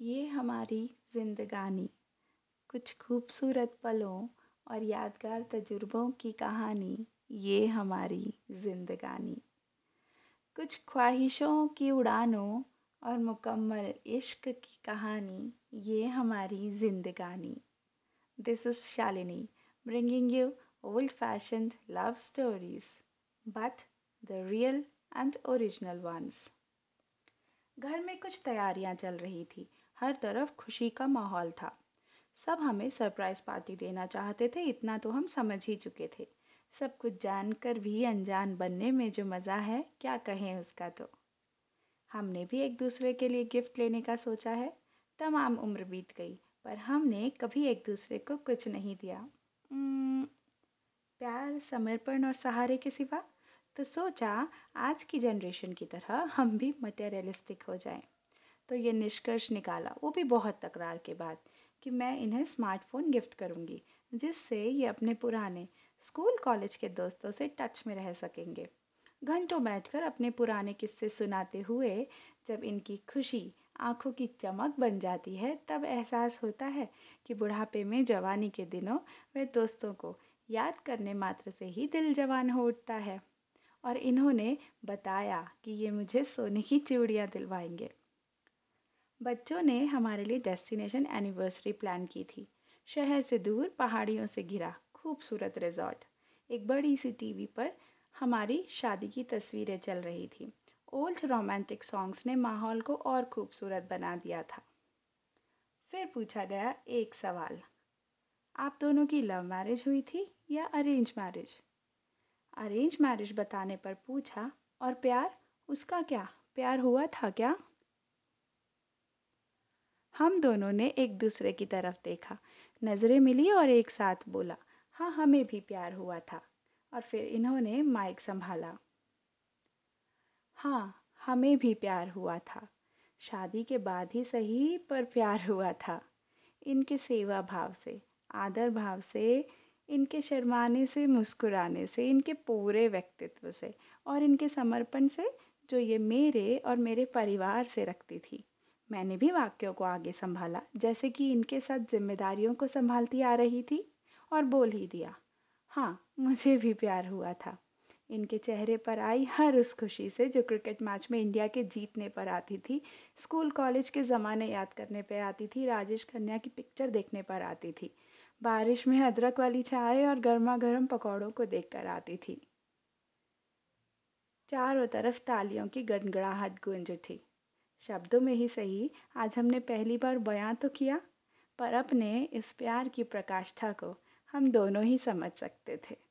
ये हमारी ज़िंदगानी। कुछ खूबसूरत पलों और यादगार तजुर्बों की कहानी ये हमारी ज़िंदगानी। कुछ ख्वाहिशों की उड़ानों और मुकम्मल इश्क की कहानी ये हमारी ज़िंदगानी। This is Shalini bringing you old fashioned love stories but the real and original ones घर में कुछ तैयारियाँ चल रही थी। हर तरफ़ खुशी का माहौल था। सब हमें सरप्राइज़ पार्टी देना चाहते थे, इतना तो हम समझ ही चुके थे। सब कुछ जानकर भी अनजान बनने में जो मज़ा है, क्या कहें उसका तो। हमने भी एक दूसरे के लिए गिफ्ट लेने का सोचा है। तमाम उम्र बीत गई, पर हमने कभी एक दूसरे को कुछ नहीं दिया। प्यार, समर्पण और सहारे के सिवा तो सोचा आज की जनरेशन की तरह हम भी मटेरियलिस्टिक हो जाएँ। तो ये निष्कर्ष निकाला। वो भी बहुत तकरार के बाद कि मैं इन्हें स्मार्टफ़ोन गिफ्ट करूँगी, जिससे ये अपने पुराने स्कूल कॉलेज के दोस्तों से टच में रह सकेंगे। घंटों बैठकर अपने पुराने किस्से सुनाते हुए जब इनकी खुशी आँखों की चमक बन जाती है, तब एहसास होता है कि बुढ़ापे में जवानी के दिनों वे दोस्तों को याद करने मात्र से ही दिल जवान हो उठता है। और इन्होंने बताया कि ये मुझे सोने की चूड़ियाँ दिलवाएँगे। बच्चों ने हमारे लिए डेस्टिनेशन एनिवर्सरी प्लान की थी। शहर से दूर, पहाड़ियों से घिरा, खूबसूरत रिजॉर्ट एक बड़ी सी टीवी पर हमारी शादी की तस्वीरें चल रही थी। ओल्ड रोमांटिक सॉन्ग्स ने माहौल को और खूबसूरत बना दिया था। फिर पूछा गया एक सवाल। आप दोनों की लव मैरिज हुई थी या अरेंज मैरिज अरेंज मैरिज बताने पर पूछा, और प्यार? उसका क्या? प्यार हुआ था क्या? हम दोनों ने एक दूसरे की तरफ़ देखा। नज़रें मिली और एक साथ बोला हाँ हमें भी प्यार हुआ था। और फिर इन्होंने माइक संभाला। हाँ हमें भी प्यार हुआ था। शादी के बाद ही सही पर प्यार हुआ था। इनके सेवा भाव से, आदर भाव से, इनके शर्माने से, मुस्कुराने से, इनके पूरे व्यक्तित्व से और इनके समर्पण से जो ये मेरे और मेरे परिवार से रखती थी। मैंने भी वाक्यों को आगे संभाला, जैसे कि इनके साथ जिम्मेदारियों को संभालती आ रही थी और बोल ही दिया हाँ मुझे भी प्यार हुआ था। इनके चेहरे पर आई हर उस खुशी से जो क्रिकेट मैच में इंडिया के जीतने पर आती थी, स्कूल, कॉलेज के ज़माने याद करने पर आती थी, राजेश कन्या की पिक्चर देखने पर आती थी, बारिश में अदरक वाली चाय और गर्मा गर्म पकौड़ों को देखकर आती थी। चारों तरफ़ तालियों की गड़गड़ाहट गूंज उठी। शब्दों में ही सही। आज हमने पहली बार बयां तो किया, पर अपने इस प्यार की प्रकाष्ठा को हम दोनों ही समझ सकते थे।